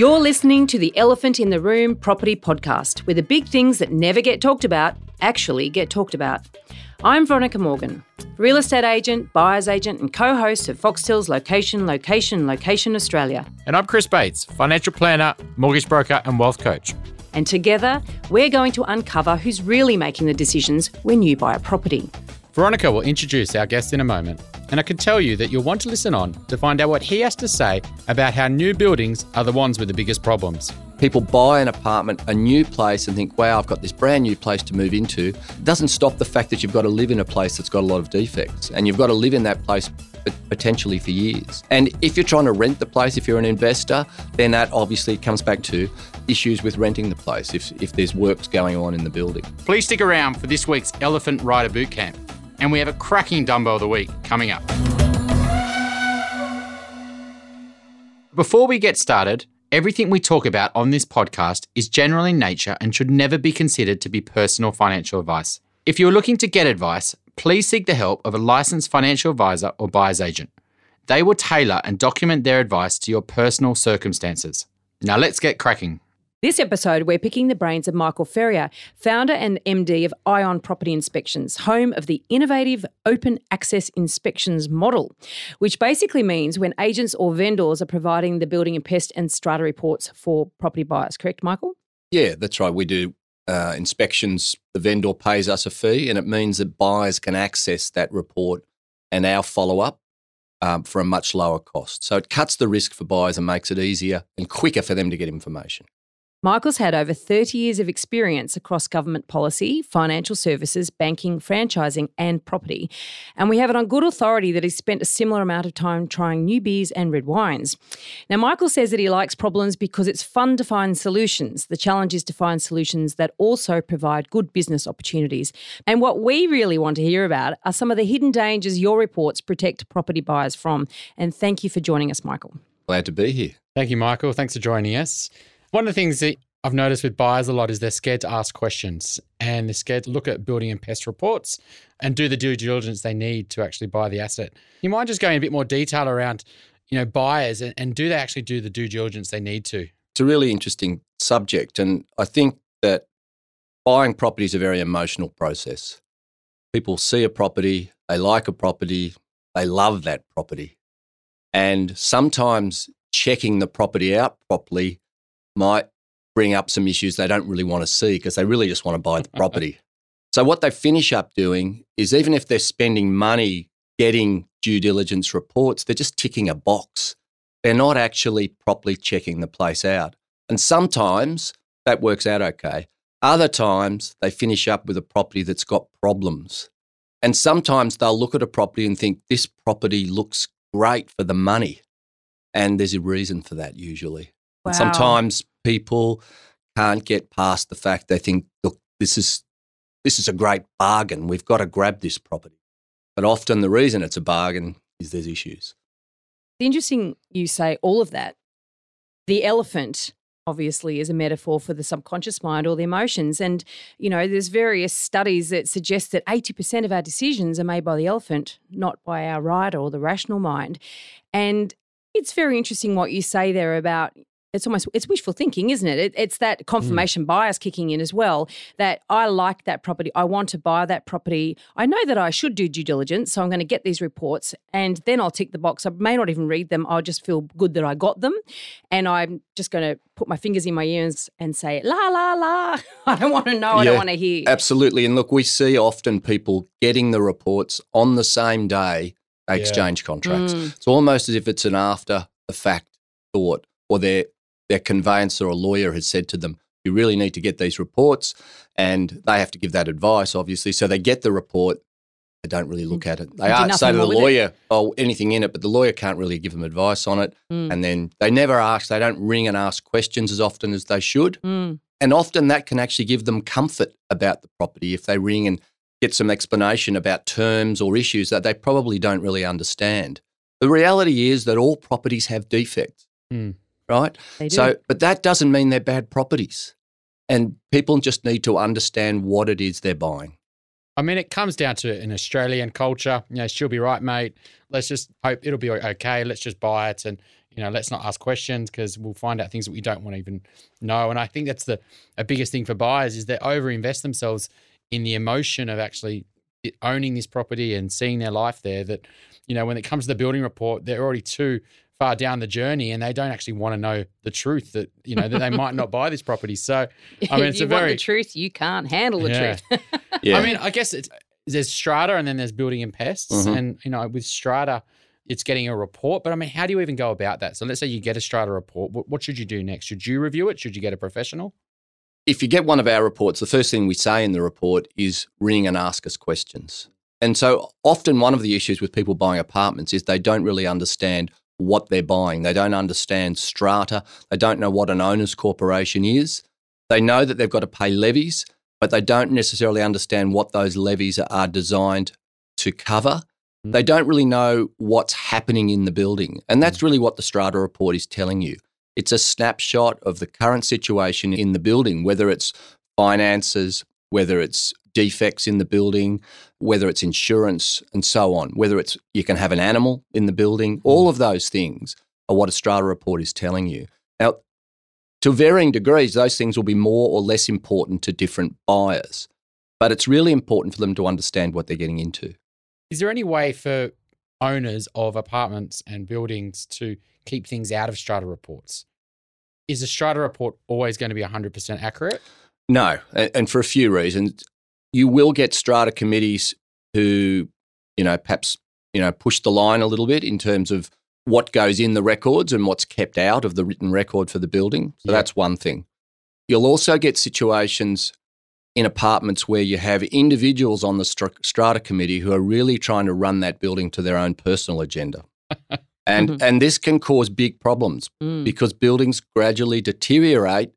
You're listening to the Elephant in the Room Property Podcast, where the big things that never get talked about actually get talked about. I'm Veronica Morgan, real estate agent, buyer's agent, and co host of Foxtel's Location, Location, Location Australia. And I'm Chris Bates, financial planner, mortgage broker, and wealth coach. And together, we're going to uncover who's really making the decisions when you buy a property. Veronica will introduce our guest in a moment, and I can tell you that you'll want to listen on to find out what he has to say about how new buildings are the ones with the biggest problems. People buy an apartment, a new place, and think, wow, I've got this brand new place to move into. It doesn't stop the fact that you've got to live in a place that's got a lot of defects, and you've got to live in that place potentially for years. And if you're trying to rent the place, if you're an investor, then that obviously comes back to issues with renting the place if, if there's works going on in the building. Please stick around for this week's Elephant Rider Bootcamp and we have a cracking Dumbo of the Week coming up. Before we get started, everything we talk about on this podcast is general in nature and should never be considered to be personal financial advice. If you're looking to get advice, please seek the help of a licensed financial advisor or buyer's agent. They will tailor and document their advice to your personal circumstances. Now let's get cracking. This episode, we're picking the brains of Michael Ferrier, founder and MD of EYEON Property Inspections, home of the innovative open access inspections model, which basically means when agents or vendors are providing the building and pest and strata reports for property buyers. Correct, Michael? Yeah, that's right. We do uh, inspections. The vendor pays us a fee, and it means that buyers can access that report and our follow up um, for a much lower cost. So it cuts the risk for buyers and makes it easier and quicker for them to get information. Michael's had over 30 years of experience across government policy, financial services, banking, franchising, and property. And we have it on good authority that he's spent a similar amount of time trying new beers and red wines. Now, Michael says that he likes problems because it's fun to find solutions. The challenge is to find solutions that also provide good business opportunities. And what we really want to hear about are some of the hidden dangers your reports protect property buyers from. And thank you for joining us, Michael. Glad to be here. Thank you, Michael. Thanks for joining us. One of the things that I've noticed with buyers a lot is they're scared to ask questions and they're scared to look at building and pest reports and do the due diligence they need to actually buy the asset. You mind just going a bit more detail around, you know, buyers and, and do they actually do the due diligence they need to? It's a really interesting subject. And I think that buying property is a very emotional process. People see a property, they like a property, they love that property. And sometimes checking the property out properly might bring up some issues they don't really want to see because they really just want to buy the property. so, what they finish up doing is even if they're spending money getting due diligence reports, they're just ticking a box. They're not actually properly checking the place out. And sometimes that works out okay. Other times they finish up with a property that's got problems. And sometimes they'll look at a property and think, this property looks great for the money. And there's a reason for that usually. Wow. sometimes people can't get past the fact they think, look, this is this is a great bargain. We've got to grab this property. But often the reason it's a bargain is there's issues. Interesting you say all of that. The elephant obviously is a metaphor for the subconscious mind or the emotions and you know there's various studies that suggest that 80% of our decisions are made by the elephant not by our rider or the rational mind and it's very interesting what you say there about it's almost it's wishful thinking isn't it? it it's that confirmation mm. bias kicking in as well that i like that property i want to buy that property i know that i should do due diligence so i'm going to get these reports and then i'll tick the box i may not even read them i'll just feel good that i got them and i'm just going to put my fingers in my ears and say la la la i don't want to know i don't want to hear absolutely and look we see often people getting the reports on the same day they yeah. exchange contracts mm. it's almost as if it's an after the fact thought or they're their conveyancer or lawyer has said to them, you really need to get these reports. And they have to give that advice, obviously. So they get the report. They don't really look at it. They ask, say to the lawyer, oh, anything in it, but the lawyer can't really give them advice on it. Mm. And then they never ask, they don't ring and ask questions as often as they should. Mm. And often that can actually give them comfort about the property if they ring and get some explanation about terms or issues that they probably don't really understand. The reality is that all properties have defects. Mm right? So, but that doesn't mean they're bad properties. And people just need to understand what it is they're buying. I mean, it comes down to an Australian culture. You know, she'll be right, mate. Let's just hope it'll be okay. Let's just buy it. And, you you know, let's not ask questions because we'll find out things that we don't want to even know. And I think that's the a biggest thing for buyers is they overinvest themselves in the emotion of actually owning this property and seeing their life there. That you know, when it comes to the building report, they're already too far down the journey and they don't actually want to know the truth that you know that they might not buy this property. So I mean, it's you a want very the truth. You can't handle the Yeah. truth. Yeah. I mean, I guess it's there's strata and then there's building and pests, Mhm. and you know with strata, it's getting a report. But I mean, how do you even go about that? So let's say you get a strata report. What, what should you do next? Should you review it? Should you get a professional? if you get one of our reports, the first thing we say in the report is ring and ask us questions. And so often one of the issues with people buying apartments is they don't really understand what they're buying. They don't understand strata. They don't know what an owner's corporation is. They know that they've got to pay levies, but they don't necessarily understand what those levies are designed to cover. Mm. They don't really know what's happening in the building. And that's really what the strata report is telling you. It's a snapshot of the current situation in the building, whether it's finances, whether it's defects in the building, whether it's insurance, and so on. Whether it's you can have an animal in the building, hmm. all of those things are what a strata report is telling you. Now, to varying degrees, those things will be more or less important to different buyers, but it's really important for them to understand what they're getting into. Is there any way for owners of apartments and buildings to keep things out of strata reports? Is a strata report always going to be 100% accurate? No, and for a few reasons. You will get strata committees who, you know, perhaps, you know, push the line a little bit in terms of what goes in the records and what's kept out of the written record for the building. So Yeah. that's one thing. You'll also get situations in apartments where you have individuals on the strata committee who are really trying to run that building to their own personal agenda. and Mhm. and this can cause big problems Mm. because buildings gradually deteriorate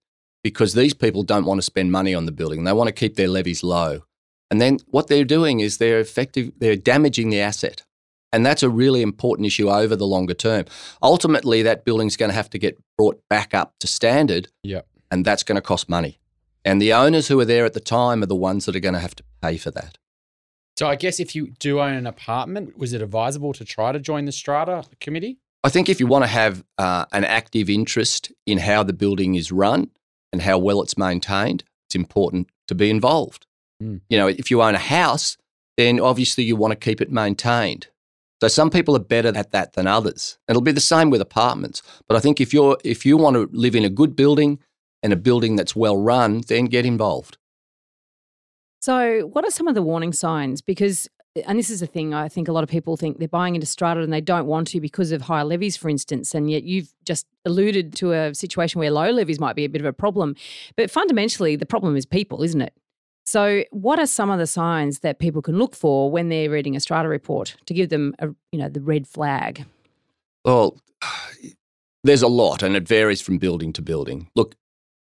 because these people don't want to spend money on the building. They want to keep their levies low. And then what they're doing is they're effective they're damaging the asset. And that's a really important issue over the longer term. Ultimately that building's going to have to get brought back up to standard. Yep. And that's going to cost money. And the owners who are there at the time are the ones that are going to have to pay for that. So I guess if you do own an apartment, was it advisable to try to join the strata committee? I think if you want to have uh, an active interest in how the building is run and how well it's maintained, it's important to be involved. Mm. You know, if you own a house, then obviously you want to keep it maintained. So some people are better at that than others. It'll be the same with apartments. But I think if you're if you want to live in a good building and a building that's well run, then get involved. So, what are some of the warning signs? Because, and this is a thing, I think a lot of people think they're buying into strata and they don't want to because of high levies, for instance. And yet you've just alluded to a situation where low levies might be a bit of a problem. But fundamentally, the problem is people, isn't it? So, what are some of the signs that people can look for when they're reading a strata report to give them, a, you know, the red flag? Well, there's a lot, and it varies from building to building. Look,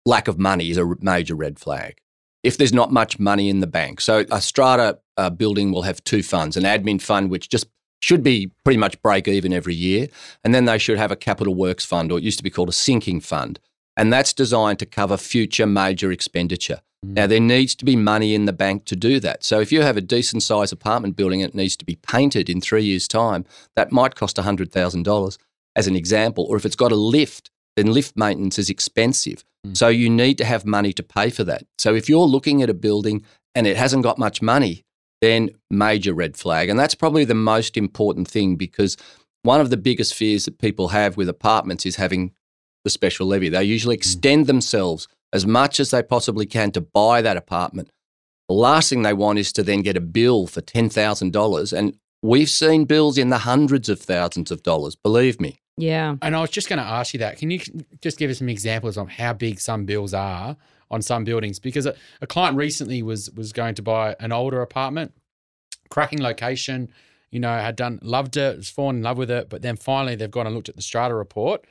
lack of money is a major red flag. If there's not much money in the bank, so a strata uh, building will have two funds: an admin fund, which just should be pretty much break even every year, and then they should have a capital works fund, or it used to be called a sinking fund, and that's designed to cover future major expenditure. Now, there needs to be money in the bank to do that. So, if you have a decent sized apartment building and it needs to be painted in three years' time, that might cost $100,000 as an example. Or if it's got a lift, then lift maintenance is expensive. Mm. So, you need to have money to pay for that. So, if you're looking at a building and it hasn't got much money, then major red flag. And that's probably the most important thing because one of the biggest fears that people have with apartments is having the special levy. They usually mm. extend themselves as much as they possibly can to buy that apartment. The last thing they want is to then get a bill for $10,000. And we've seen bills in the hundreds of thousands of dollars, believe me. Yeah. And I was just going to ask you that. Can you just give us some examples of how big some bills are on some buildings? Because a, a client recently was was going to buy an older apartment, cracking location, you know, had done loved it, was fallen in love with it, but then finally they've gone and looked at the strata report,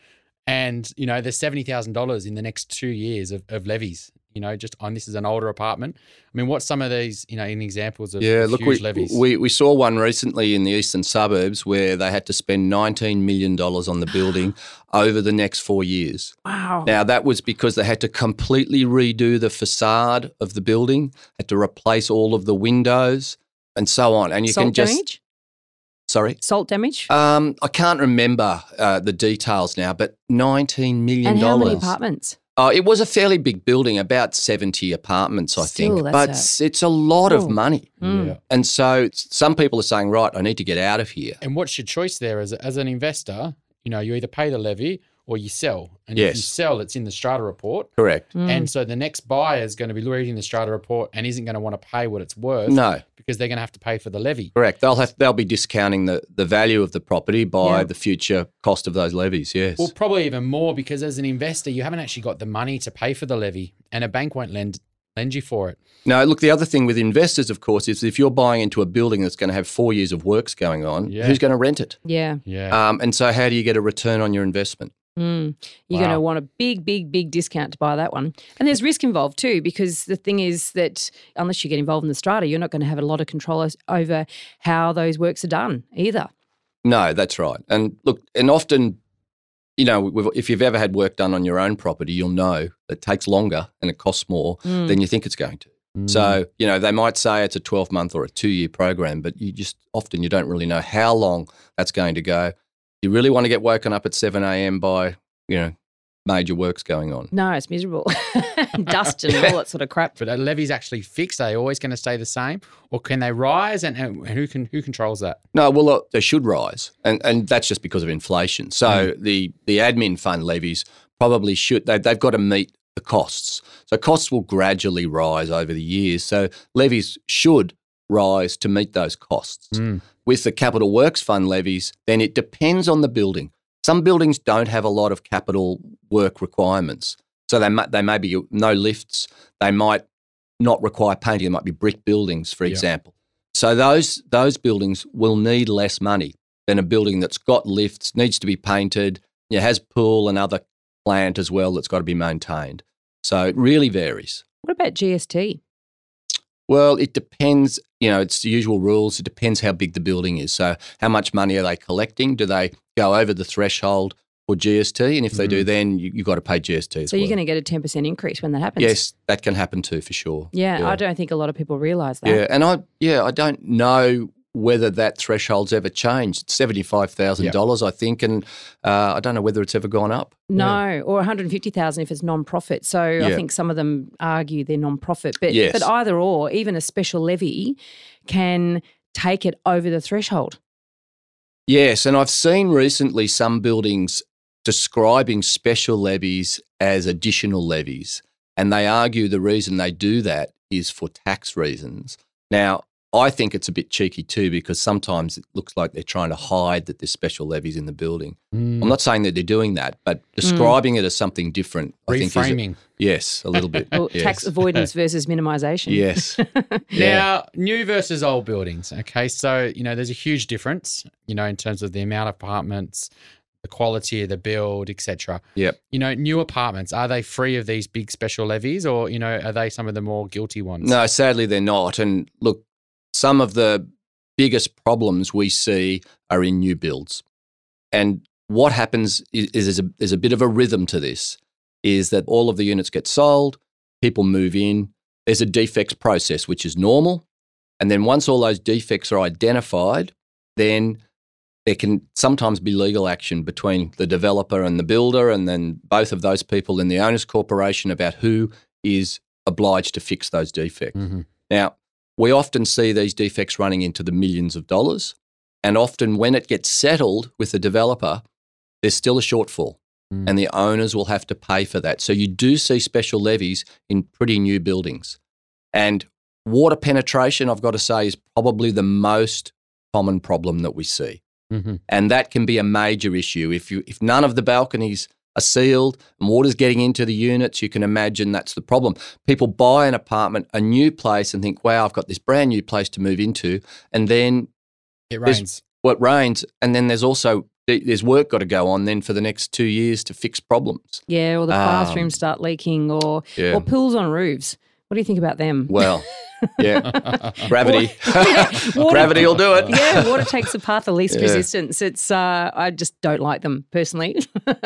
and you know, there's seventy thousand dollars in the next two years of, of levies. You know, just on this is an older apartment. I mean, what's some of these, you know, in examples of Yeah, look, huge we, levies? we we saw one recently in the eastern suburbs where they had to spend $19 million on the building over the next four years. Wow. Now, that was because they had to completely redo the facade of the building, had to replace all of the windows and so on. And you Salt can just damage? Sorry. Salt damage. Um, I can't remember uh, the details now, but 19 million. and how many dollars. apartments? Oh, it was a fairly big building, about seventy apartments, I Still, think. that's But a- it's, it's a lot Oh. of money, Mm. Yeah. and so some people are saying, right, I need to get out of here. And what's your choice there as, as an investor? You know, you either pay the levy or you sell. And if you sell, it's in the strata report. Correct. Mm. And so the next buyer is going to be reading the strata report and isn't going to want to pay what it's worth No, because they're going to have to pay for the levy. correct. They'll have they'll be discounting the, the value of the property by Yeah. the future cost of those levies. Yes. Well, probably even more because as an investor, you haven't actually got the money to pay for the levy, and a bank won't lend lend you for it. No, look, the other thing with investors, of course, is if you're buying into a building that's going to have four years of works going on, Yeah. who's going to rent it? yeah. Yeah. Um, and so, how do you get a return on your investment? Mm. You're going to want a big, big, big discount to buy that one. And there's risk involved too, because the thing is that unless you get involved in the strata, you're not going to have a lot of control over how those works are done either. No, that's right. And look, and often, you know, if you've ever had work done on your own property, you'll know it takes longer and it costs more Mm. than you think it's going to. Mm. So, you know, they might say it's a 12 month or a two year program, but you just often you don't really know how long that's going to go. You really want to get woken up at 7 a.m. by, you know, major works going on. No, it's miserable. Dust and all that sort of crap. but are levies actually fixed? Are they always going to stay the same, or can they rise? And, and who can who controls that? No, well, look, they should rise, and and that's just because of inflation. So Mm. the the admin fund levies probably should they, they've got to meet the costs. So costs will gradually rise over the years. So levies should rise to meet those costs. Mm. With the capital works fund levies, then it depends on the building. Some buildings don't have a lot of capital work requirements, so they may, they may be no lifts. They might not require painting. They might be brick buildings, for Yeah. example. So those those buildings will need less money than a building that's got lifts, needs to be painted, it has pool and other plant as well that's got to be maintained. So it really varies. What about GST? Well, it depends. You know, it's the usual rules. It depends how big the building is. So, how much money are they collecting? Do they go over the threshold for GST? And if they do, mm-hmm. then you, you've got to pay GST as So well. you're going to get a 10% increase when that happens. Yes, that can happen too, for sure. Yeah, I don't think a lot of people realise that. Yeah, and I yeah, I don't know whether that threshold's ever changed. It's seventy five thousand dollars, I think, and uh, I don't know whether it's ever gone up. No, or 150,000 if it's non-profit. So I think some of them argue they're non-profit, but Yes. but either or, even a special levy can take it over the threshold. Yes, and I've seen recently some buildings describing special levies as additional levies, and they argue the reason they do that is for tax reasons. Now, I think it's a bit cheeky too because sometimes it looks like they're trying to hide that there's special levies in the building. Mm. I'm not saying that they're doing that, but describing it as something different, I think is a- reframing. yes, a little bit. Or yes. tax avoidance versus minimisation. Yes. Yeah. Now, new versus old buildings. Okay, so you know there's a huge difference. You know, in terms of the amount of apartments, the quality of the build, etc. Yep. You know, new apartments are they free of these big special levies, or you know, are they some of the more guilty ones? No, sadly they're not. And look, some of the biggest problems we see are in new builds. And what happens is, is there's, a, there's a bit of a rhythm to this, is that all of the units get sold, people move in, there's a defects process, which is normal. And then once all those defects are identified, then there can sometimes be legal action between the developer and the builder, and then both of those people in the owners' corporation about who is obliged to fix those defects. Mhm. Now, we often see these defects running into the millions of dollars. And often, when it gets settled with the developer, there's still a shortfall, Mm. and the owners will have to pay for that. So, you do see special levies in pretty new buildings. And water penetration, I've got to say, is probably the most common problem that we see. Mhm. And that can be a major issue. If, you, if none of the balconies are sealed and water's getting into the units, you can imagine that's the problem. People buy an apartment, a new place, and think, wow, I've got this brand new place to move into. And then It rains. what rains, and then there's also there's work got to go on then for the next two years to fix problems. Yeah, or the Um, bathrooms start leaking or Yeah. or pools on roofs. What do you think about them? Well, yeah, gravity. Water- gravity will do it. yeah, water takes the path of least Yeah. resistance. It's uh, I just don't like them personally.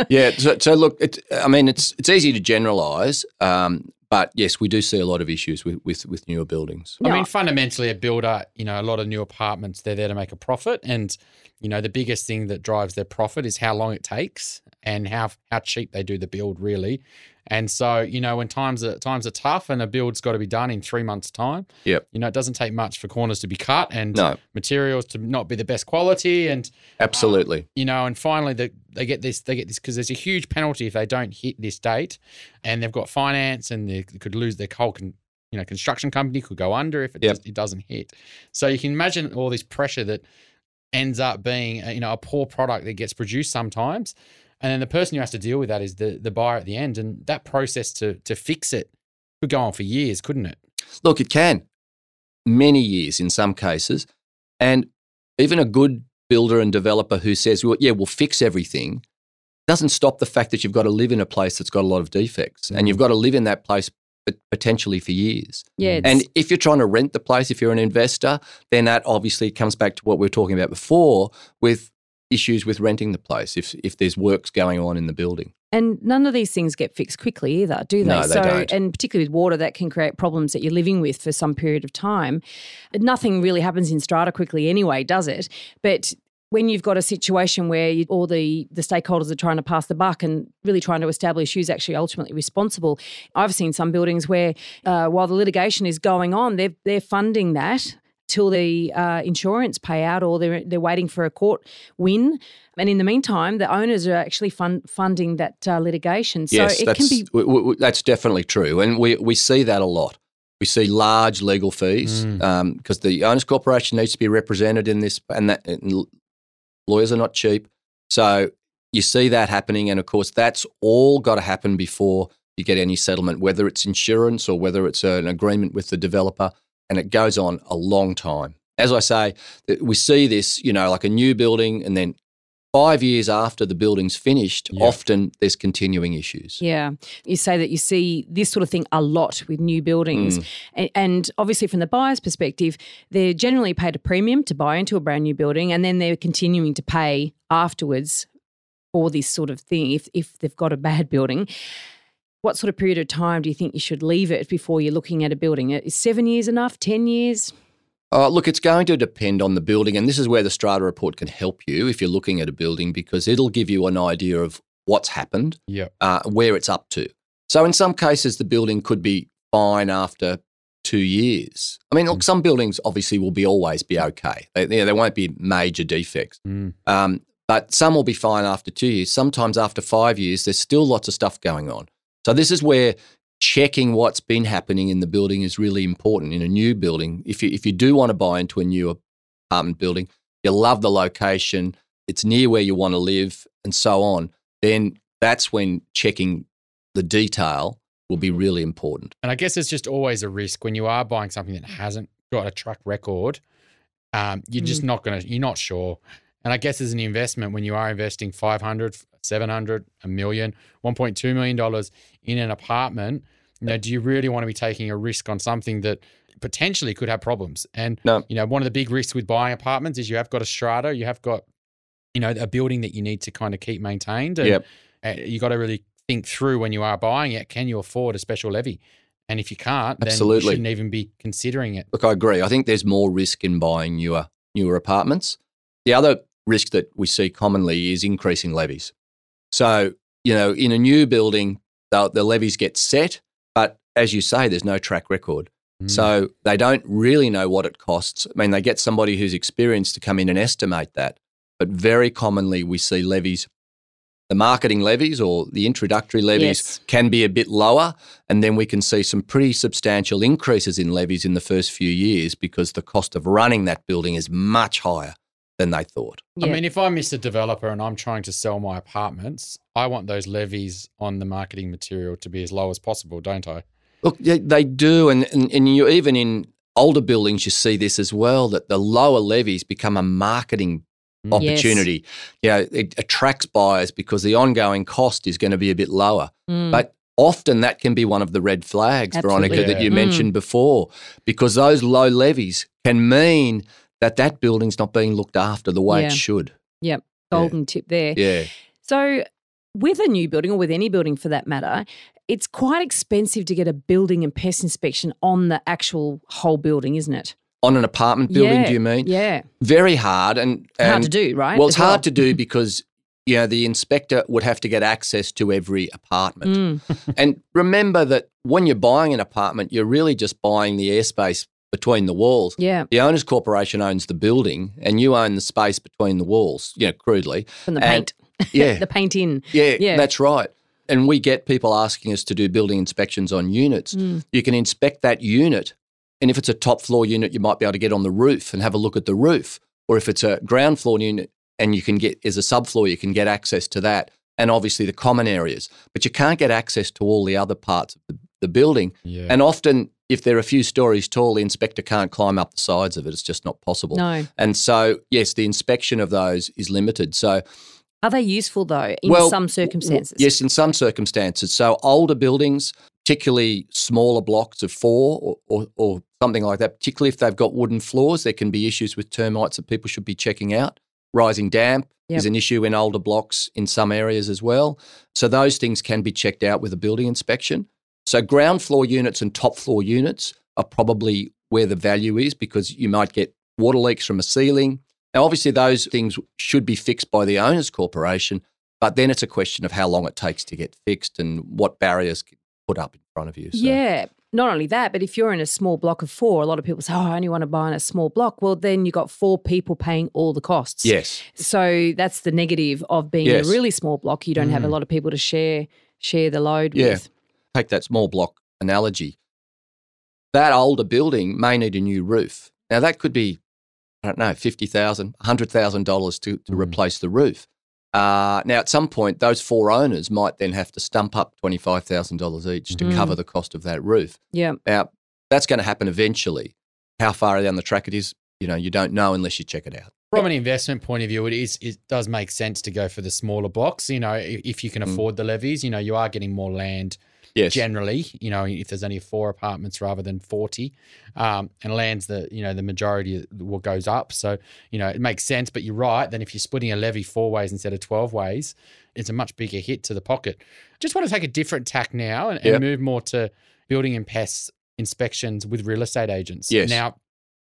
yeah. So, so look, it, I mean, it's it's easy to generalise, um, but yes, we do see a lot of issues with with, with newer buildings. I mean, fundamentally, a builder, you know, a lot of new apartments, they're there to make a profit. And, you know, the biggest thing that drives their profit is how long it takes and how how cheap they do the build, really. And so, you know, when times are times are tough and a build's got to be done in three months' time, Yep. you know, it doesn't take much for corners to be cut and No. materials to not be the best quality. And Absolutely. you know, and finally they, they get this, they get this because there's a huge penalty if they don't hit this date, and they've got finance and they could lose their whole, con, you know, construction company could go under if it Yep. just, it doesn't hit. So you can imagine all this pressure that ends up being, uh, you know, a poor product that gets produced sometimes, and then the person who has to deal with that is the the buyer at the end, and that process to to fix it could go on for years, couldn't it? Look, it can. Many years in some cases. And even a good builder and developer who says, well, yeah, we'll fix everything, doesn't stop the fact that you've got to live in a place that's got a lot of defects. And mm. you've got to live in that place potentially for years. yeah, And if you're trying to rent the place, if you're an investor, then that obviously comes back to what we were talking about before with issues with renting the place if, if there's works going on in the building. And none of these things get fixed quickly either, do they? No, they so, don't. and particularly with water, that can create problems that you're living with for some period of time. Nothing really happens in strata quickly anyway, does it? But when you've got a situation where you, all the, the stakeholders are trying to pass the buck and really trying to establish who's actually ultimately responsible, I've seen some buildings where uh, while the litigation is going on, they're, they're funding that till the uh, insurance payout or they're, they're waiting for a court win. And in the meantime, the owners are actually fund, funding that uh, litigation. So yes, it that's, can be w- w- that's definitely true. And we, we see that a lot. We see large legal fees Mm. because the owners corporation needs to be represented in this, and that and lawyers are not cheap. So you see that happening, and of course, that's all got to happen before you get any settlement, whether it's insurance or whether it's an agreement with the developer, and it goes on a long time. As I say, we see this, you know, like a new building, and then five years after the building's finished, Yeah. often there's continuing issues. Yeah. You say that you see this sort of thing a lot with new buildings. Mm. A- And obviously, from the buyer's perspective, they're generally paid a premium to buy into a brand new building and then they're continuing to pay afterwards for this sort of thing if, if they've got a bad building. What sort of period of time do you think you should leave it before you're looking at a building? Is seven years enough? 10 years? Uh, look, it's going to depend on the building, and this is where the strata report can help you if you're looking at a building because it'll give you an idea of what's happened, Yeah. uh, where it's up to. So, in some cases, the building could be fine after two years. I mean, look, some buildings obviously will be always be okay. They, you know, there won't be major defects, Mm. um, but some will be fine after two years. Sometimes after five years, there's still lots of stuff going on. So, this is where checking what's been happening in the building is really important in a new building. If you, if you do want to buy into a new apartment building, you love the location, it's near where you want to live, and so on, then that's when checking the detail will be really important. And I guess it's just always a risk when you are buying something that hasn't got a track record. Um, you're just not going to, you're not sure. And I guess as an investment, when you are investing 500, 700, a million, 1.2 million dollars in an apartment, you know, do you really want to be taking a risk on something that potentially could have problems? And No. you know, one of the big risks with buying apartments is you have got a strata, you have got, you know, a building that you need to kind of keep maintained. And Yep. uh, you got to really think through when you are buying it. Can you afford a special levy? And if you can't, then Absolutely. you shouldn't even be considering it. Look, I agree. I think there's more risk in buying newer newer apartments. The other risk that we see commonly is increasing levies. So, you know, in a new building, the, levies get set, but as you say, there's no track record. Mm. So they don't really know what it costs. I mean, they get somebody who's experienced to come in and estimate that. But very commonly, we see levies, the marketing levies or the introductory levies Yes. can be a bit lower. And then we can see some pretty substantial increases in levies in the first few years because the cost of running that building is much higher than they thought. I mean, if I'm Mr. Developer and I'm trying to sell my apartments, I want those levies on the marketing material to be as low as possible, don't I? Look, they, they do, and, and, and you even in older buildings, you see this as well that the lower levies become a marketing Mm. Yes. opportunity. You know, it attracts buyers because the ongoing cost is going to be a bit lower. Mm. But often that can be one of the red flags, Veronica, Absolutely. that you Yeah. Mm. mentioned before, because those low levies can mean that that building's not being looked after the way Yeah. it should. Yep. Golden tip there. Yeah. So with a new building or with any building for that matter, it's quite expensive to get a building and pest inspection on the actual whole building, isn't it? On an apartment building, Yeah, do you mean? Yeah. Very hard and, and Hard to do, right? Well, it's as hard to do because you know the inspector would have to get access to every apartment. Mm, And remember that when you're buying an apartment, you're really just buying the airspace between the walls. yeah, The owners corporation owns the building, and you own the space between the walls. You know, crudely. from the And- paint. Yeah, the paint in. yeah, Yeah. that's right. And we get people asking us to do building inspections on units. Mm. You can inspect that unit, and if it's a top floor unit, you might be able to get on the roof and have a look at the roof. Or if it's a ground floor unit, and you can get as a subfloor, you can get access to that, and obviously the common areas. But you can't get access to all the other parts of the, the building. Yeah. And often, if they're a few stories tall, the inspector can't climb up the sides of it. It's just not possible. No. And so, yes, the inspection of those is limited. So, Are they useful though in Well, some circumstances? yes, in some circumstances. So, older buildings, particularly smaller blocks of four or, or, or something like that, particularly if they've got wooden floors, there can be issues with termites that people should be checking out. Rising damp Yep. is an issue in older blocks in some areas as well. So, those things can be checked out with a building inspection. So, ground floor units and top floor units are probably where the value is because you might get water leaks from a ceiling. Now, obviously, those things should be fixed by the owners corporation, but then it's a question of how long it takes to get fixed and what barriers put up in front of you. So, Yeah. Not only that, but if you're in a small block of four, a lot of people say, "Oh, I only want to buy in a small block." Well, then you've got four people paying all the costs. Yes. So that's the negative of being Yes. in a really small block. You don't have a Mm. lot of people to share share the load Yeah. with. Take that small block analogy. That older building may need a new roof. Now, that could be, I don't know, $50,000, $100,000 to, to Mm. replace the roof. Uh, now, at some point, those four owners might then have to stump up $25,000 each to Mhm. cover the cost of that roof. Yeah. Now, that's going to happen eventually. How far down the track it is, you know, you don't know unless you check it out. From an investment point of view, it is it does make sense to go for the smaller blocks. You know, if you can Mm. afford the levies, you know, you are getting more land Yes. generally. You know, if there's only four apartments rather than forty, um, and land's the you know the majority of what goes up. So you know it makes sense. But you're right. Then if you're splitting a levy four ways instead of twelve ways, it's a much bigger hit to the pocket. Just want to take a different tack now and, and move more to building and pests inspections with real estate agents. Yes. Now,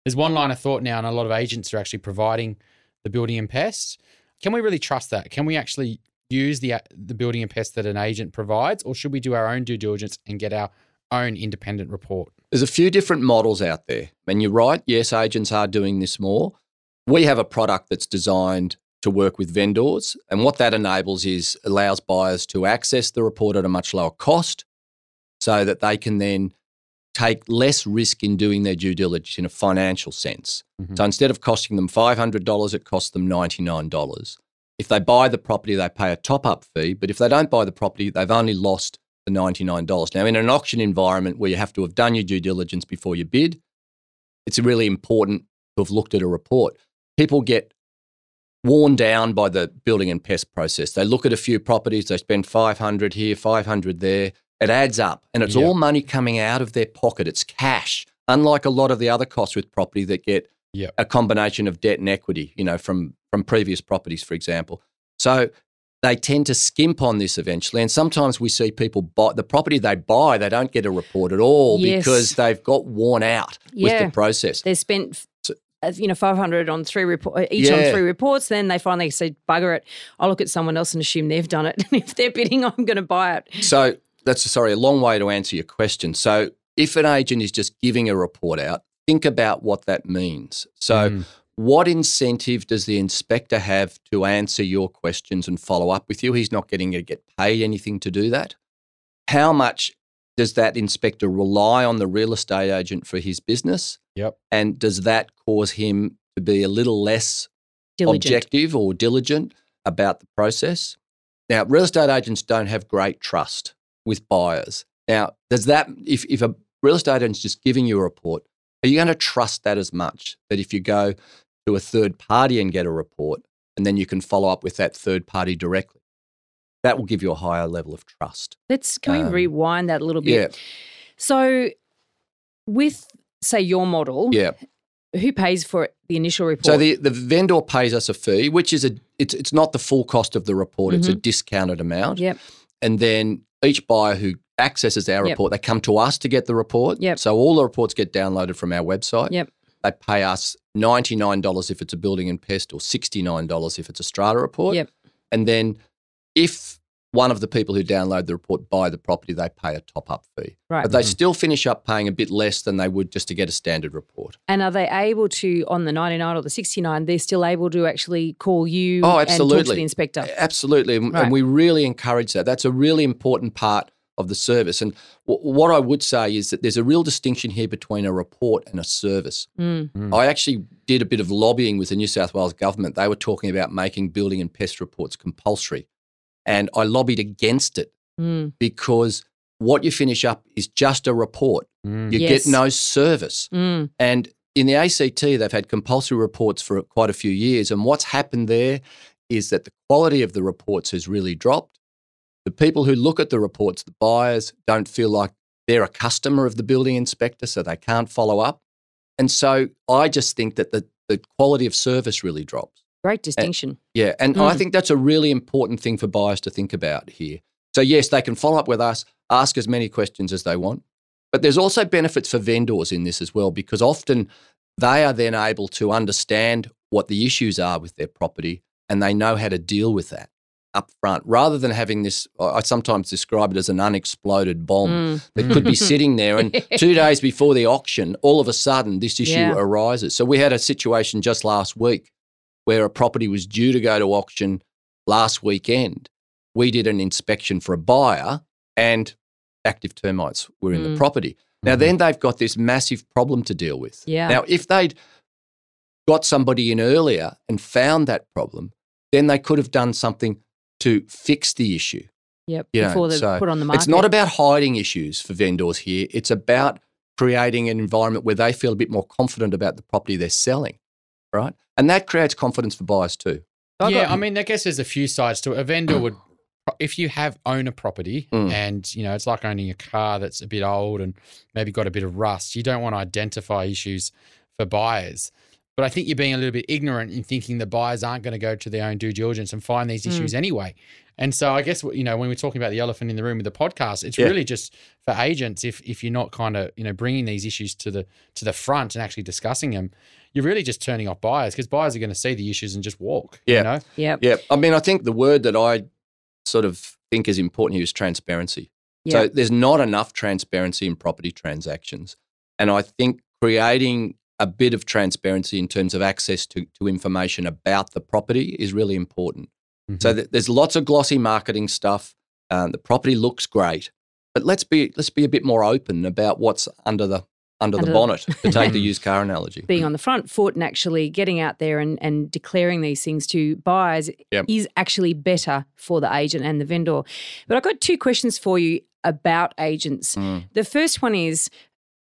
there's one line of thought now, and a lot of agents are actually providing the building and pests. Can we really trust that? Can we actually use the the building and pest that an agent provides, or should we do our own due diligence and get our own independent report? There's a few different models out there. And you're right, yes, agents are doing this more. We have a product that's designed to work with vendors. And what that enables is allows buyers to access the report at a much lower cost so that they can then take less risk in doing their due diligence in a financial sense. Mhm. So instead of costing them $500, it costs them $99. If they buy the property, they pay a top up fee. But if they don't buy the property, they've only lost the $99. Now, in an auction environment where you have to have done your due diligence before you bid, it's really important to have looked at a report. People get worn down by the building and pest process. They look at a few properties, they spend 500 here, 500 there. It adds up and it's Yeah. all money coming out of their pocket. It's cash, unlike a lot of the other costs with property that get Yeah. a combination of debt and equity, you know, from, from previous properties, for example. So they tend to skimp on this eventually. And sometimes we see people buy the property they buy, they don't get a report at all Yes. because they've got worn out with the process. They spent. Uh, You know, five hundred on three report each Yeah. on three reports. Then they finally say, "Bugger it! I'll look at someone else and assume they've done it. And if they're bidding, I'm going to buy it." So that's sorry, a long way to answer your question. So if an agent is just giving a report out, think about what that means. So Mm. What incentive does the inspector have to answer your questions and follow up with you? He's not getting to get paid anything to do that. How much does that inspector rely on the real estate agent for his business? Yep. And does that cause him to be a little less Diligent. objective or diligent about the process. Now, real estate agents don't have great trust with buyers. Now, does that, if, if a real estate agent's just giving you a report, are you going to trust that as much that if you go to a third party and get a report and then you can follow up with that third party directly? That will give you a higher level of trust. Let's can we Um, rewind that a little bit? Yeah, So, with say your model, yeah, who pays for it, the initial report? So the, the vendor pays us a fee, which is a it's it's not the full cost of the report. It's a Mm-hmm. discounted amount. Yep. And then each buyer who accesses our Yep. report, they come to us to get the report. Yep. So all the reports get downloaded from our website. Yep. They pay us ninety nine dollars if it's a building and pest, or sixty nine dollars if it's a strata report. Yep. And then if one of the people who download the report buy the property, they pay a top up fee. Right. But they still finish up paying a bit less than they would just to get a standard report. And are they able to, on the 99 or the 69, they're still able to actually call you Oh, and talk to absolutely. the inspector? Absolutely. Right. and we really encourage that. That's a really important part of the service. And w- what I would say is that there's a real distinction here between a report and a service. Mm. I actually did a bit of lobbying with the New South Wales government. They were talking about making building and pest reports compulsory. And I lobbied against it Mm. because what you finish up is just a report. Mm. You Yes. get no service. Mm. And in the ACT, they've had compulsory reports for quite a few years. And what's happened there is that the quality of the reports has really dropped. The people who look at the reports, the buyers, don't feel like they're a customer of the building inspector, so they can't follow up. And so I just think that the, the quality of service really drops. Great distinction. Yeah. And I Mm. think that's a really important thing for buyers to think about here. So, yes, they can follow up with us, ask as many questions as they want. But there's also benefits for vendors in this as well, because often they are then able to understand what the issues are with their property and they know how to deal with that up front rather than having this. I sometimes describe it as an unexploded bomb Mm. that could be sitting there. And two days before the auction, all of a sudden, this issue Yeah. arises. So we had a situation just last week where a property was due to go to auction last weekend. We did an inspection for a buyer and active termites were in Mm. the property. Now, then they've got this massive problem to deal with. Yeah. Now, if they'd got somebody in earlier and found that problem, then they could have done something to fix the issue. Yep. You know, Before they're so put on the market. It's not about hiding issues for vendors here. It's about creating an environment where they feel a bit more confident about the property they're selling, right? And that creates confidence for buyers too. I yeah, got- I mean, I guess there's a few sides to it. A vendor would, if you have own a property Mm. and you know it's like owning a car that's a bit old and maybe got a bit of rust, you don't want to identify issues for buyers. But I think you're being a little bit ignorant in thinking the buyers aren't going to go to their own due diligence and find these Mm. issues anyway. And so I guess you know when we're talking about the elephant in the room with the podcast, it's Yeah. really just for agents if if you're not kind of you know bringing these issues to the to the front and actually discussing them, you're really just turning off buyers because buyers are going to see the issues and just walk. Yeah. You know? Yep. Yeah. I mean, I think the word that I sort of think is important here is transparency. Yep. So there's not enough transparency in property transactions. And I think creating a bit of transparency in terms of access to, to information about the property is really important. Mm-hmm. So th- there's lots of glossy marketing stuff. Um, the property looks great, but let's be let's be a bit more open about what's under the under, Under the the- bonnet to take the used car analogy. being on the front foot and actually getting out there and, and declaring these things to buyers Yep. is actually better for the agent and the vendor. But I've got two questions for you about agents. Mm. The first one is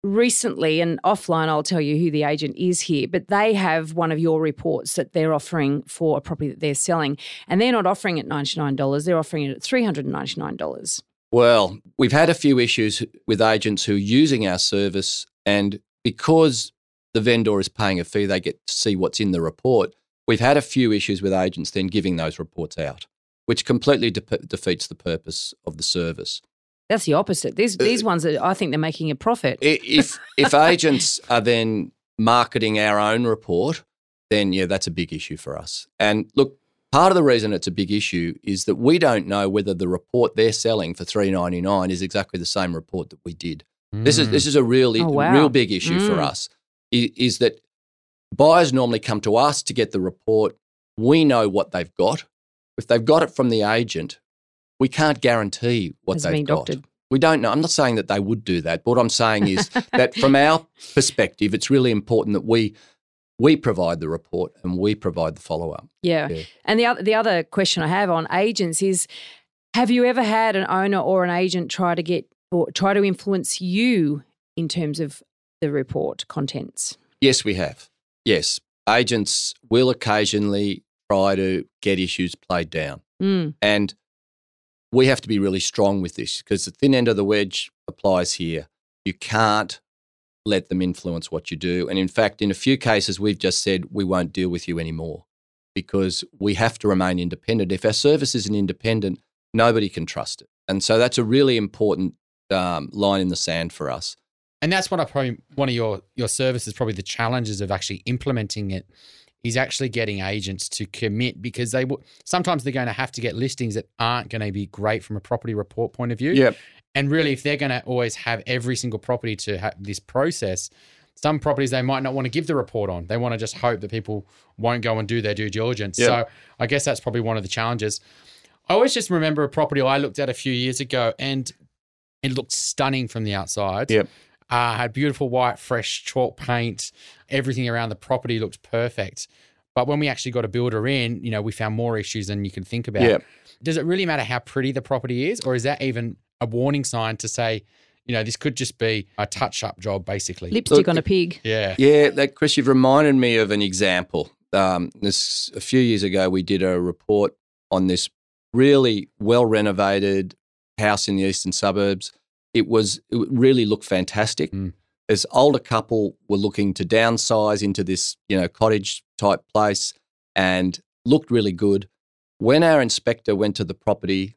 recently, and offline, I'll tell you who the agent is here, but they have one of your reports that they're offering for a property that they're selling. And they're not offering it $99, they're offering it at $399. Well, we've had a few issues with agents who are using our service, and because the vendor is paying a fee, they get to see what's in the report. We've had a few issues with agents then giving those reports out, which completely de- defeats the purpose of the service. That's the opposite. These, these ones, are, I think they're making a profit. If if agents are then marketing our own report, then yeah, that's a big issue for us. And look, part of the reason it's a big issue is that we don't know whether the report they're selling for three ninety nine is exactly the same report that we did. This is this is a really Oh, wow. real big issue for Mm. us. i- Is that buyers normally come to us to get the report. We know what they've got. If they've got it from the agent, we can't guarantee what they've got. doctored. We don't know. I'm not saying that they would do that. But what I'm saying is that from our perspective, it's really important that we we provide the report and we provide the follow up. Yeah. Yeah. And the other the other question I have on agents is have you ever had an owner or an agent try to get or try to influence you in terms of the report contents? Yes, we have. Yes, agents will occasionally try to get issues played down. Mm, And we have to be really strong with this because the thin end of the wedge applies here. You can't let them influence what you do. And in fact, in a few cases, we've just said we won't deal with you anymore because we have to remain independent. If our service isn't independent, nobody can trust it. And so that's a really important um, line in the sand for us. And that's what I probably one of your your services probably the challenges of actually implementing it is actually getting agents to commit because they will sometimes they're going to have to get listings that aren't going to be great from a property report point of view. Yep. And really, if they're going to always have every single property to have this process, some properties they might not want to give the report on. They want to just hope that people won't go and do their due diligence. Yep. So I guess that's probably one of the challenges. I always just remember a property I looked at a few years ago and it looked stunning from the outside. Yep. Uh, had beautiful white, fresh chalk paint. Everything around the property looked perfect. But when we actually got a builder in, you know, we found more issues than you can think about. Yep. Does it really matter how pretty the property is, or is that even a warning sign to say, you know, this could just be a touch-up job, basically? Lipstick Look, on a pig. Yeah. Yeah, that Chris, you've reminded me of an example. Um, this a few years ago, we did a report on this really well renovated house in the eastern suburbs. It was it really looked fantastic. Mm. This older couple were looking to downsize into this you know cottage type place and looked really good. When our inspector went to the property,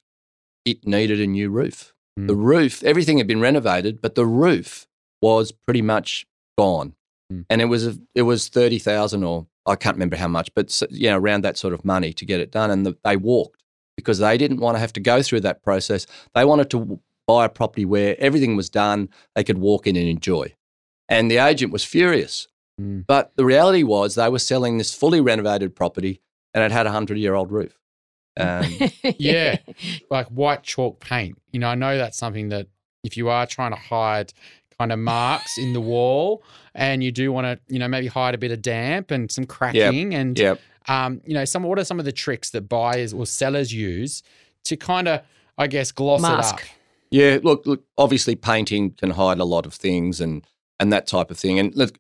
it needed a new roof. Mm. The roof, everything had been renovated, but the roof was pretty much gone Mm. and it was a, it was thirty thousand or I can't remember how much, but you know around that sort of money to get it done. And the, they walked because they didn't want to have to go through that process. They wanted to buy a property where everything was done, they could walk in and enjoy. And the agent was furious, Mm. but the reality was they were selling this fully renovated property and it had a hundred year old roof. Um, Yeah. like white chalk paint. You know, I know that's something that if you are trying to hide kind of marks in the wall and you do want to, you know, maybe hide a bit of damp and some cracking and yeah, um, you know, some what are some of the tricks that buyers or sellers use to kind of, I guess, gloss Mask. it up? Yeah, look, look. Obviously, painting can hide a lot of things, and and that type of thing. And look,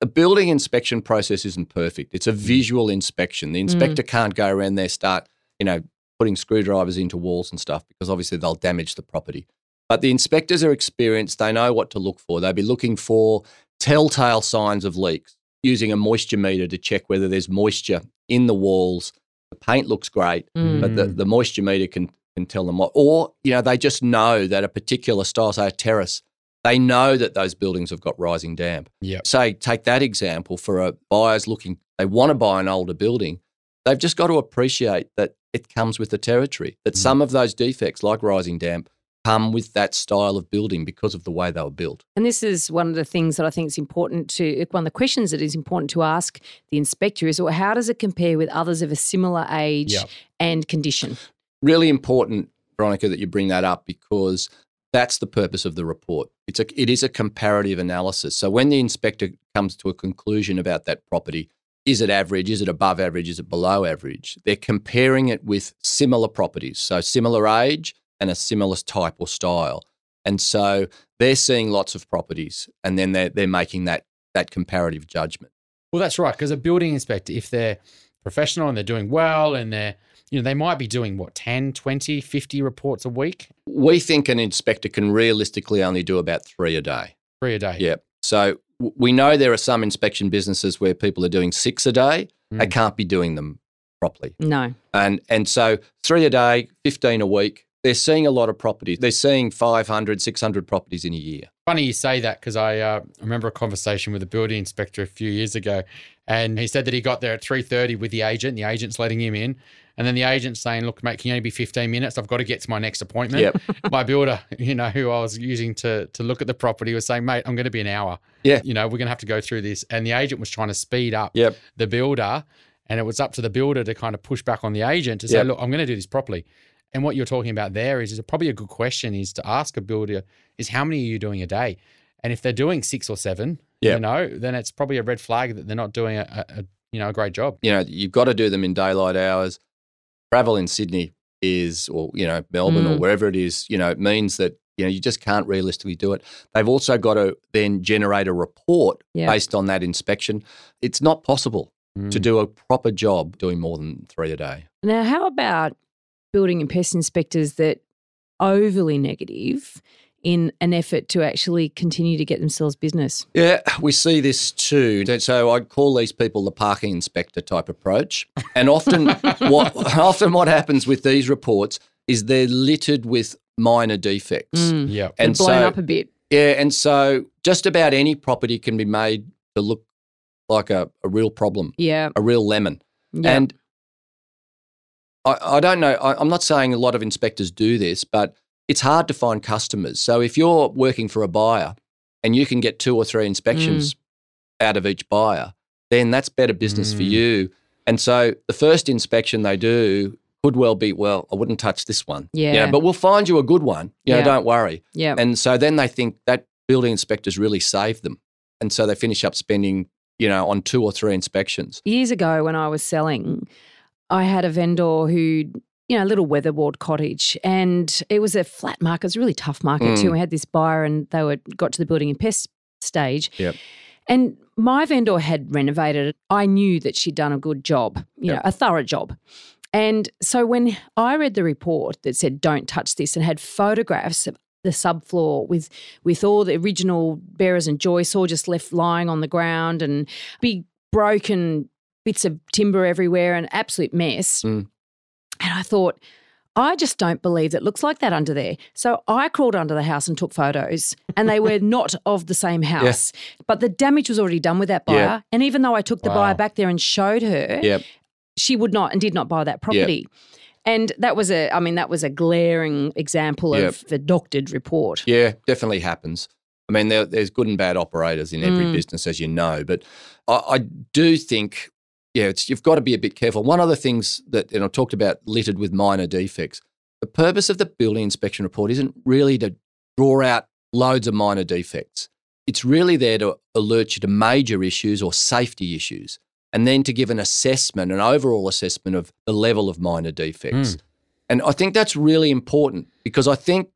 a building inspection process isn't perfect. It's a visual inspection. The inspector can't go around there start, you know, putting screwdrivers into walls and stuff because obviously they'll damage the property. But the inspectors are experienced. They know what to look for. They'll be looking for telltale signs of leaks, using a moisture meter to check whether there's moisture in the walls. The paint looks great, Mm. but the, the moisture meter can can tell them what. Or you know, they just know that a particular style, say a terrace, they know that those buildings have got rising damp. Yep. Say, take that example for a buyers looking, they want to buy an older building. They've just got to appreciate that it comes with the territory. That Mm. some of those defects, like rising damp, come with that style of building because of the way they were built. And this is one of the things that I think is important to, one of the questions that is important to ask the inspector is, well, how does it compare with others of a similar age Yep. and condition? Really important, Veronica, that you bring that up because that's the purpose of the report. It's a, it is a comparative analysis. So when the inspector comes to a conclusion about that property, is it average? Is it above average? Is it below average? They're comparing it with similar properties, so similar age and a similar type or style. And so they're seeing lots of properties, and then they're they're making that that comparative judgment. Well, that's right. Because a building inspector, if they're professional and they're doing well and they're, you know, they might be doing what, 10, 20, 50 reports a week, We think an inspector can realistically only do about three a day. three a day. Yeah. So we know there are some inspection businesses where people are doing six a day. They Mm. can't be doing them properly. No. And and so three a day, 15 a week. They're seeing a lot of properties. They're seeing 500, 600 properties in a year. Funny you say that because I uh, remember a conversation with a building inspector a few years ago, and he said that he got there at three thirty with the agent. The agent's letting him in, and then the agent's saying, "Look, mate, can you only be fifteen minutes? I've got to get to my next appointment." Yep. my builder, you know, who I was using to to look at the property, was saying, "Mate, I'm going to be an hour. Yeah. you know, we're going to have to go through this." And the agent was trying to speed up Yep. the builder, and it was up to the builder to kind of push back on the agent to say, Yep. "Look, I'm going to do this properly." And what you're talking about there is, is probably a good question is to ask a builder is how many are you doing a day? And if they're doing six or seven, Yeah. you know, then it's probably a red flag that they're not doing a, a, a you know a great job. You know, you've got to do them in daylight hours. Travel in Sydney is, or, you know, Melbourne or Mm. wherever it is, you know, it means that, you know, you just can't realistically do it. They've also got to then generate a report Yeah. based on that inspection. It's not possible to Mm. do a proper job doing more than three a day. Now, how about building and pest inspectors that overly negative in an effort to actually continue to get themselves business. Yeah, we see this too. So I call these people the parking inspector type approach. And often, what often what happens with these reports is they're littered with minor defects. Mm. Yeah. They're And blown so- up a bit. Yeah, and so just about any property can be made to look like a, a real problem, Yeah. a real lemon. yeah. And I, I don't know, I, I'm not saying a lot of inspectors do this, but it's hard to find customers. So if you're working for a buyer and you can get two or three inspections out of each buyer, then that's better business for Mm. you. And so the first inspection they do could well be, well, I wouldn't touch this one. You know, Yeah. but we'll find you a good one. You know, Yeah. don't worry. yeah. And so then they think that building inspectors really saved them. And so they finish up spending, you know, on two or three inspections. Years ago, when I was selling, I had a vendor who, you know, a little weatherboard cottage, and it was a flat market. It was a really tough market too. Mm. We had this buyer, and they were got to the building and pest stage. Yep. And my vendor had renovated it. I knew that she'd done a good job, you Yep. know, a thorough job. And so when I read the report that said "Don't touch this" and had photographs of the subfloor with with all the original bearers and joists all just left lying on the ground and big broken bits of timber everywhere, and absolute mess. Mm. And I thought, I just don't believe that looks like that under there. So I crawled under the house and took photos, and they were not of the same house. But the damage was already done with that buyer. Yeah. And even though I took the Wow. buyer back there and showed her, Yep. she would not and did not buy that property. And that was a, I mean, that was a glaring example Yep. of the doctored report. Yeah, definitely happens. I mean, there, there's good and bad operators in every Mm. business, as you know. But I, I do think, yeah, it's, you've got to be a bit careful. One of the things that, and I talked about littered with minor defects, the purpose of the building inspection report isn't really to draw out loads of minor defects. It's really there to alert you to major issues or safety issues, and then to give an assessment, an overall assessment of the level of minor defects. Hmm. And I think that's really important because I think,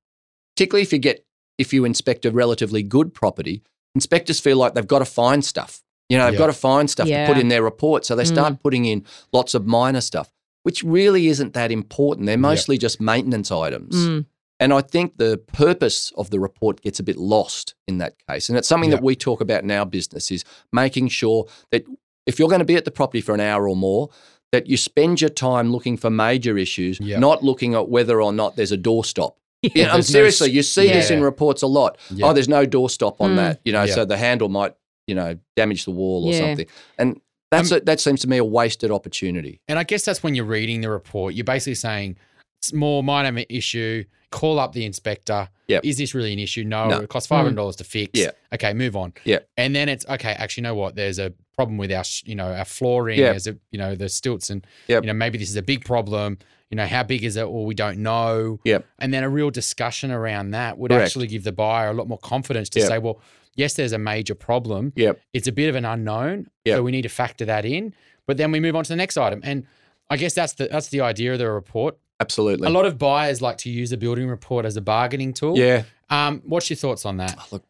particularly if you get if you inspect a relatively good property, inspectors feel like they've got to find stuff. You know, they've Yeah. got to find stuff to put in their report. So they start putting in lots of minor stuff, which really isn't that important. They're mostly just maintenance items. Mm. And I think the purpose of the report gets a bit lost in that case. And it's something Yeah. that we talk about in our business is making sure that if you're going to be at the property for an hour or more, that you spend your time looking for major issues, Yeah. not looking at whether or not there's a doorstop. Yeah, I'm There's no seriously, you see this in reports a lot. Yeah. Oh, there's no doorstop on Mm. that, you know, Yeah. so the handle might, you know, damage the wall or Yeah. something. And that's Um, a, that seems to me a wasted opportunity. And I guess that's when you're reading the report, you're basically saying, small, minor mi- issue, call up the inspector. Yep. Is this really an issue? No, No. it costs $500 to fix. Yeah. Okay, move on. Yeah. And then it's, okay, actually, you know what? There's a problem with our, you know, our flooring, Yeah. there's a, you know, the stilts and, Yep. you know, maybe this is a big problem. You know, how big is it? Well, we don't know. Yep. And then a real discussion around that would Correct. actually give the buyer a lot more confidence to Yep. say, well, yes, there's a major problem. Yep. It's a bit of an unknown. Yep. So we need to factor that in. But then we move on to the next item. And I guess that's the that's the idea of the report. Absolutely. A lot of buyers like to use a building report as a bargaining tool. yeah. Um, what's your thoughts on that? Look,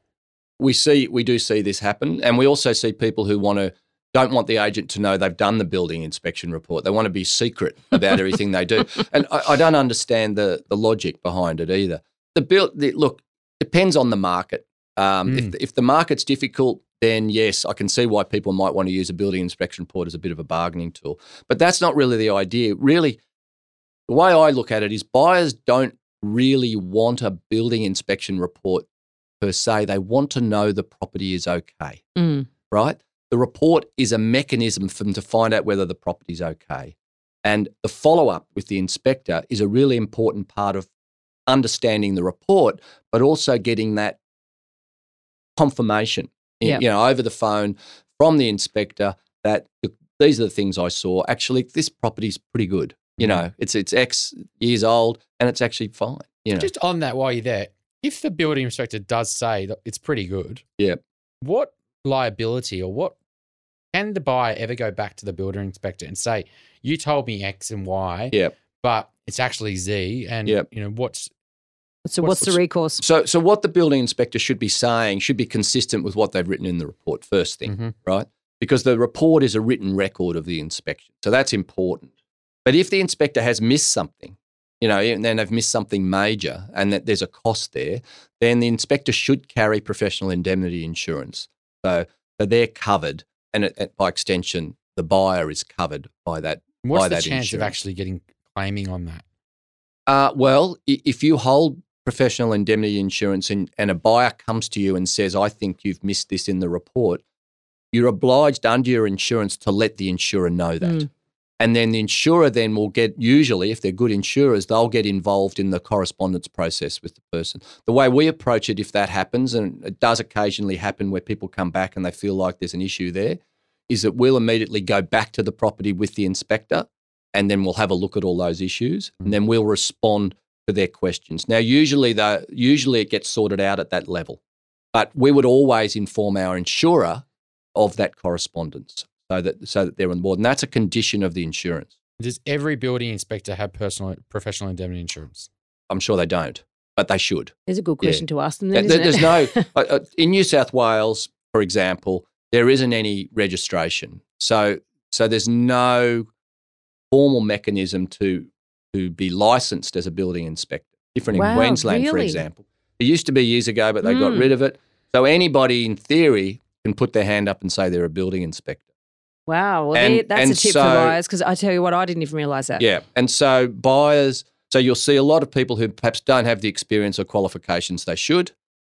we see we do see this happen and we also see people who want to don't want the agent to know they've done the building inspection report they want to be secret about everything they do and I, I don't understand the the logic behind it either the build the, look depends on the market um, if, if the market's difficult then yes i can see why people might want to use a building inspection report as a bit of a bargaining tool but that's not really the idea really the way i look at it is buyers don't really want a building inspection report per se. They want to know the property is okay, Mm. right? The report is a mechanism for them to find out whether the property is okay. And the follow up with the inspector is a really important part of understanding the report, but also getting that confirmation, Yeah. you know, over the phone from the inspector that the, these are the things I saw. Actually, this property's pretty good. You mm-hmm. know, it's it's X years old and it's actually fine. You know, Just on that, while you're there, if the building inspector does say that it's pretty good, yeah, what liability or what can the buyer ever go back to the builder inspector and say, "You told me X and Y, Yep. but it's actually Z," and Yep. you know what's So What's- what's, the recourse? So, so what the building inspector should be saying should be consistent with what they've written in the report. First thing, Mhm. right? Because the report is a written record of the inspection, so that's important. But if the inspector has missed something, you know, and then they've missed something major and that there's a cost there, then the inspector should carry professional indemnity insurance. So, so they're covered, and it, it- by extension, the buyer is covered by that. What's by the that chance of actually getting claiming on that? Uh, well, if you hold professional indemnity insurance and, and a buyer comes to you and says, I think you've missed this in the report, you're obliged under your insurance to let the insurer know that. Mm. And then the insurer then will get, usually, if they're good insurers, they'll get involved in the correspondence process with the person. The way we approach it, if that happens, and it does occasionally happen where people come back and they feel like there's an issue there, is that we'll immediately go back to the property with the inspector and then we'll have a look at all those issues and then we'll respond to their questions. Now, usually, the, usually it gets sorted out at that level, but we would always inform our insurer of that correspondence so that so that they're on board, and that's a condition of the insurance. Does every building inspector have personal professional indemnity insurance? I'm sure they don't, but they should. There's a good Yeah. question to ask them. Then, isn't there's it? no uh, uh, in New South Wales, for example, there isn't any registration, so so there's no formal mechanism to to be licensed as a building inspector. Different Wow, in Queensland, for example. It used to be years ago, but they got Mm. rid of it. So anybody, in theory, can put their hand up and say they're a building inspector. Wow, well, And- there- that's and a tip so- for buyers because I tell you what, I didn't even realise that. Yeah. And so buyers, so you'll see a lot of people who perhaps don't have the experience or qualifications they should,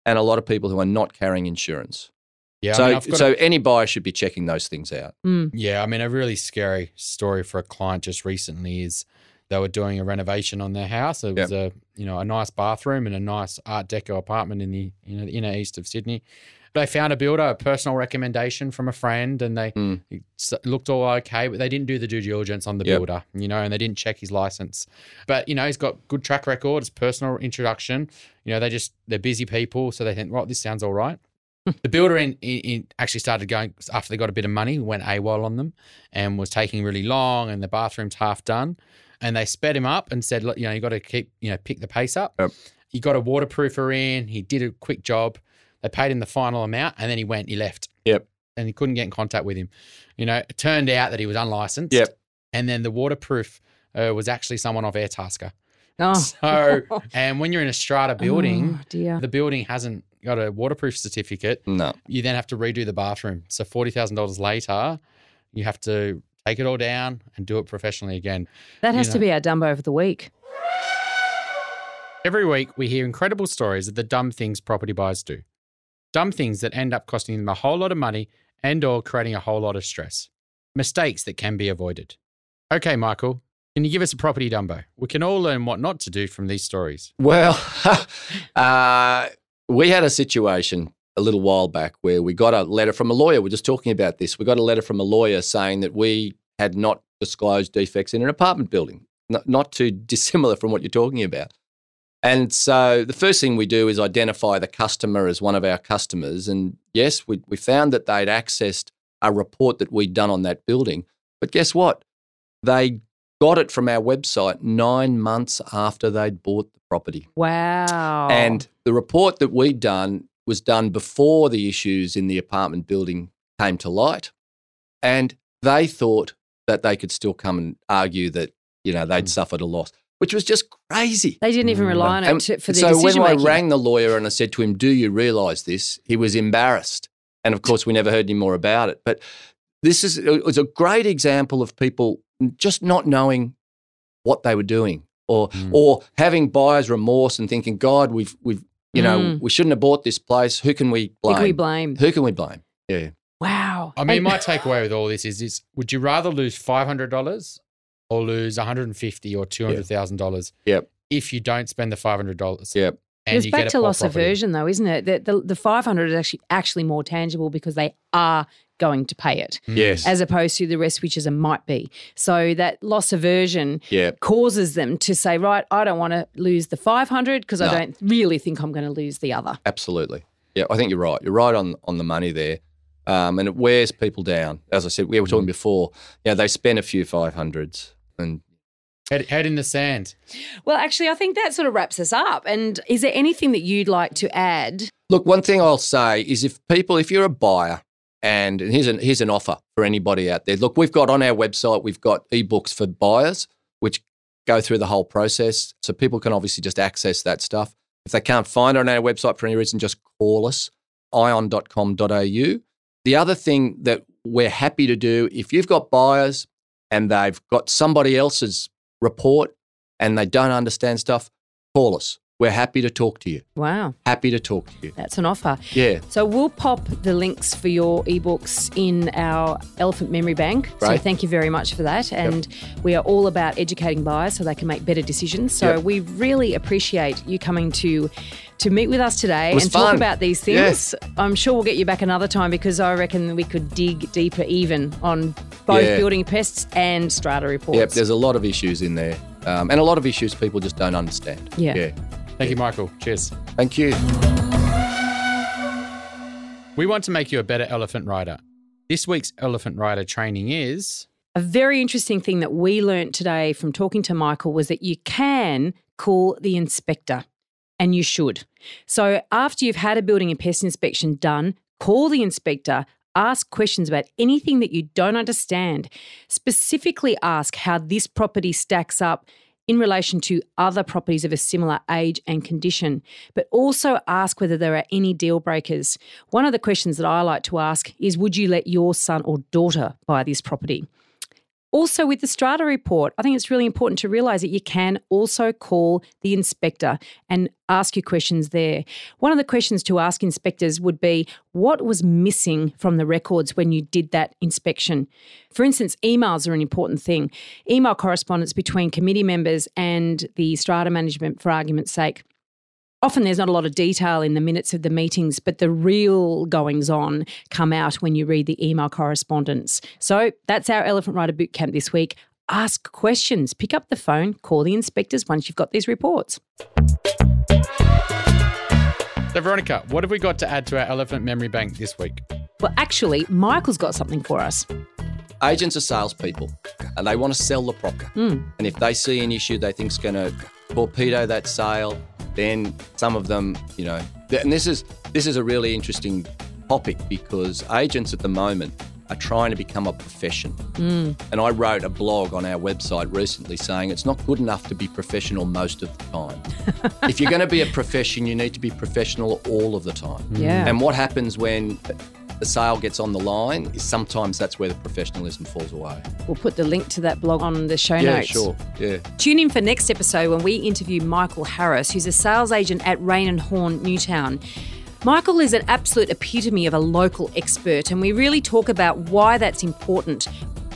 and a lot of people who are not carrying insurance. Yeah, so I've got so a, any buyer should be checking those things out. Mm. yeah, I mean, a really scary story for a client just recently is they were doing a renovation on their house. It was a you know a nice bathroom and a nice Art Deco apartment in the you know the inner east of Sydney. They found a builder, a personal recommendation from a friend, and they Mm. it looked all okay, but they didn't do the due diligence on the Yep. builder, you know, and they didn't check his license. But you know, he's got good track record. It's personal introduction. You know, they just they're busy people, so they think, well, this sounds all right. the builder in, in, in actually started going after they got a bit of money, went AWOL on them, and was taking really long, and the bathroom's half done, and they sped him up and said, look, you know, you got to keep, you know, pick the pace up. Yep. He got a waterproofer in. He did a quick job. They paid him the final amount, and then he went. He left Yep. and he couldn't get in contact with him. You know, it turned out that he was unlicensed. Yep. And then the waterproof uh, was actually someone off Airtasker. Oh. So, and when you're in a strata building, Oh, dear. the building hasn't got a waterproof certificate. No. You then have to redo the bathroom. So forty thousand dollars later, you have to take it all down and do it professionally again. That you has to be our Dumbo of the week. Every week, we hear incredible stories of the dumb things property buyers do. Dumb things that end up costing them a whole lot of money and or creating a whole lot of stress. Mistakes that can be avoided. Okay, Michael, can you give us a property dumbo? We can all learn what not to do from these stories. Well, uh, we had a situation a little while back where we got a letter from a lawyer. We're just talking about this. We got a letter from a lawyer saying that we had not disclosed defects in an apartment building, not, not too dissimilar from what you're talking about. And so the first thing we do is identify the customer as one of our customers. And yes, we, we found that they'd accessed a report that we'd done on that building. But guess what? They got it from our website nine months after they'd bought the property. Wow. And the report that we'd done was done before the issues in the apartment building came to light. And they thought that they could still come and argue that, you know, they'd Mm. suffered a loss, which was just crazy. they didn't even Mm. rely on it And to, for the so when I rang the lawyer and I said to him, Do you realise this? He was embarrassed. And of course, we never heard any more about it. But this is it was a great example of people just not knowing what they were doing or Mm. or having buyer's remorse and thinking, God, we've we've you know, Mm. we shouldn't have bought this place. Who can we Who blame? can we blame? Who can we blame? Yeah. Wow. I mean, my takeaway with all this is: is would you rather lose five hundred dollars or lose one hundred and fifty or two hundred thousand dollars? Yep. If you don't spend the five hundred dollars. Yep. And it's you back get a to loss property. aversion, though, isn't it? The, the, the 500 is actually actually more tangible because they are going to pay it, Mm. Yes. as opposed to the rest, which is a might be. So that loss aversion yeah. causes them to say, right, I don't want to lose the 500 because No. I don't really think I'm going to lose the other. Absolutely. Yeah, I think you're right. You're right on on the money there. Um, and it wears people down. As I said, we were Mm. talking before, yeah, they spend a few 500s and Head, head in the sand. Well, actually, I think that sort of wraps us up. And is there anything that you'd like to add? Look, one thing I'll say is if people, if you're a buyer, and here's an here's an offer for anybody out there. Look, we've got on our website, we've got ebooks for buyers, which go through the whole process. So people can obviously just access that stuff. If they can't find it on our website for any reason, just call us, eyeon.com.au. The other thing that we're happy to do, if you've got buyers and they've got somebody else's report and they don't understand stuff, call us. We're happy to talk to you. Wow. Happy to talk to you. That's an offer. Yeah. So we'll pop the links for your ebooks in our Elephant Memory Bank. Right. So thank you very much for that. And we are all about educating buyers so they can make better decisions. So Yep. we really appreciate you coming to to meet with us today and talk about these things. Yes. I'm sure we'll get you back another time because I reckon we could dig deeper even on both Yeah. building pests and strata reports. Yep. There's a lot of issues in there um, and a lot of issues people just don't understand. Yeah. Yeah. Thank you, Michael. Cheers. Thank you. We want to make you a better elephant rider. This week's elephant rider training is A very interesting thing that we learnt today from talking to Michael was that you can call the inspector, and you should. So, after you've had a building and pest inspection done, call the inspector, ask questions about anything that you don't understand. Specifically, ask how this property stacks up in relation to other properties of a similar age and condition, but also ask whether there are any deal breakers. One of the questions that I like to ask is Would you let your son or daughter buy this property? Also, with the strata report, I think it's really important to realise that you can also call the inspector and ask your questions there. One of the questions to ask inspectors would be what was missing from the records when you did that inspection? For instance, emails are an important thing. Email correspondence between committee members and the strata management, for argument's sake. Often there's not a lot of detail in the minutes of the meetings, but the real goings on come out when you read the email correspondence. So that's our Elephant Rider Boot Camp this week. Ask questions, pick up the phone, call the inspectors once you've got these reports. So, Veronica, what have we got to add to our elephant memory bank this week? Well, actually, Michael's got something for us. Agents are salespeople and they want to sell the property. Hmm. And if they see an issue they think's going to torpedo that sale, then some of them, you know, and this is this is a really interesting topic because agents at the moment are trying to become a profession. Hmm. And I wrote a blog on our website recently saying it's not good enough to be professional most of the time. if you're going to be a profession, you need to be professional all of the time. Yeah. And what happens when the sale gets on the line sometimes that's where the professionalism falls away. We'll put the link to that blog on the show Yeah, notes. sure. Yeah. Tune in for next episode when we interview Michael Harris, who's a sales agent at Raine and Horne Newtown. Michael is an absolute epitome of a local expert, and we really talk about why that's important.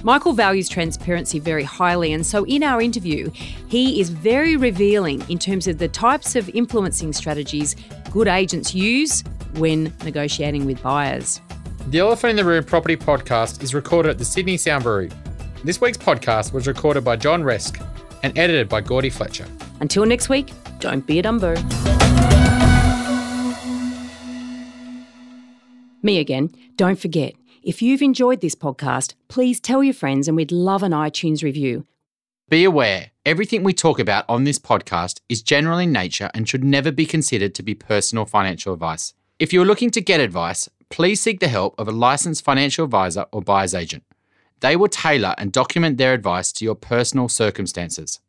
Michael values transparency very highly, and so in our interview, he is very revealing in terms of the types of influencing strategies good agents use when negotiating with buyers. The Elephant in the Room Property Podcast is recorded at the Sydney Sound Brewery. This week's podcast was recorded by John Resk and edited by Gordy Fletcher. Until next week, don't be a Dumbo. Me again. Don't forget, if you've enjoyed this podcast, please tell your friends and we'd love an iTunes review. Be aware, everything we talk about on this podcast is general in nature and should never be considered to be personal financial advice. If you're looking to get advice, please seek the help of a licensed financial advisor or buyer's agent. They will tailor and document their advice to your personal circumstances.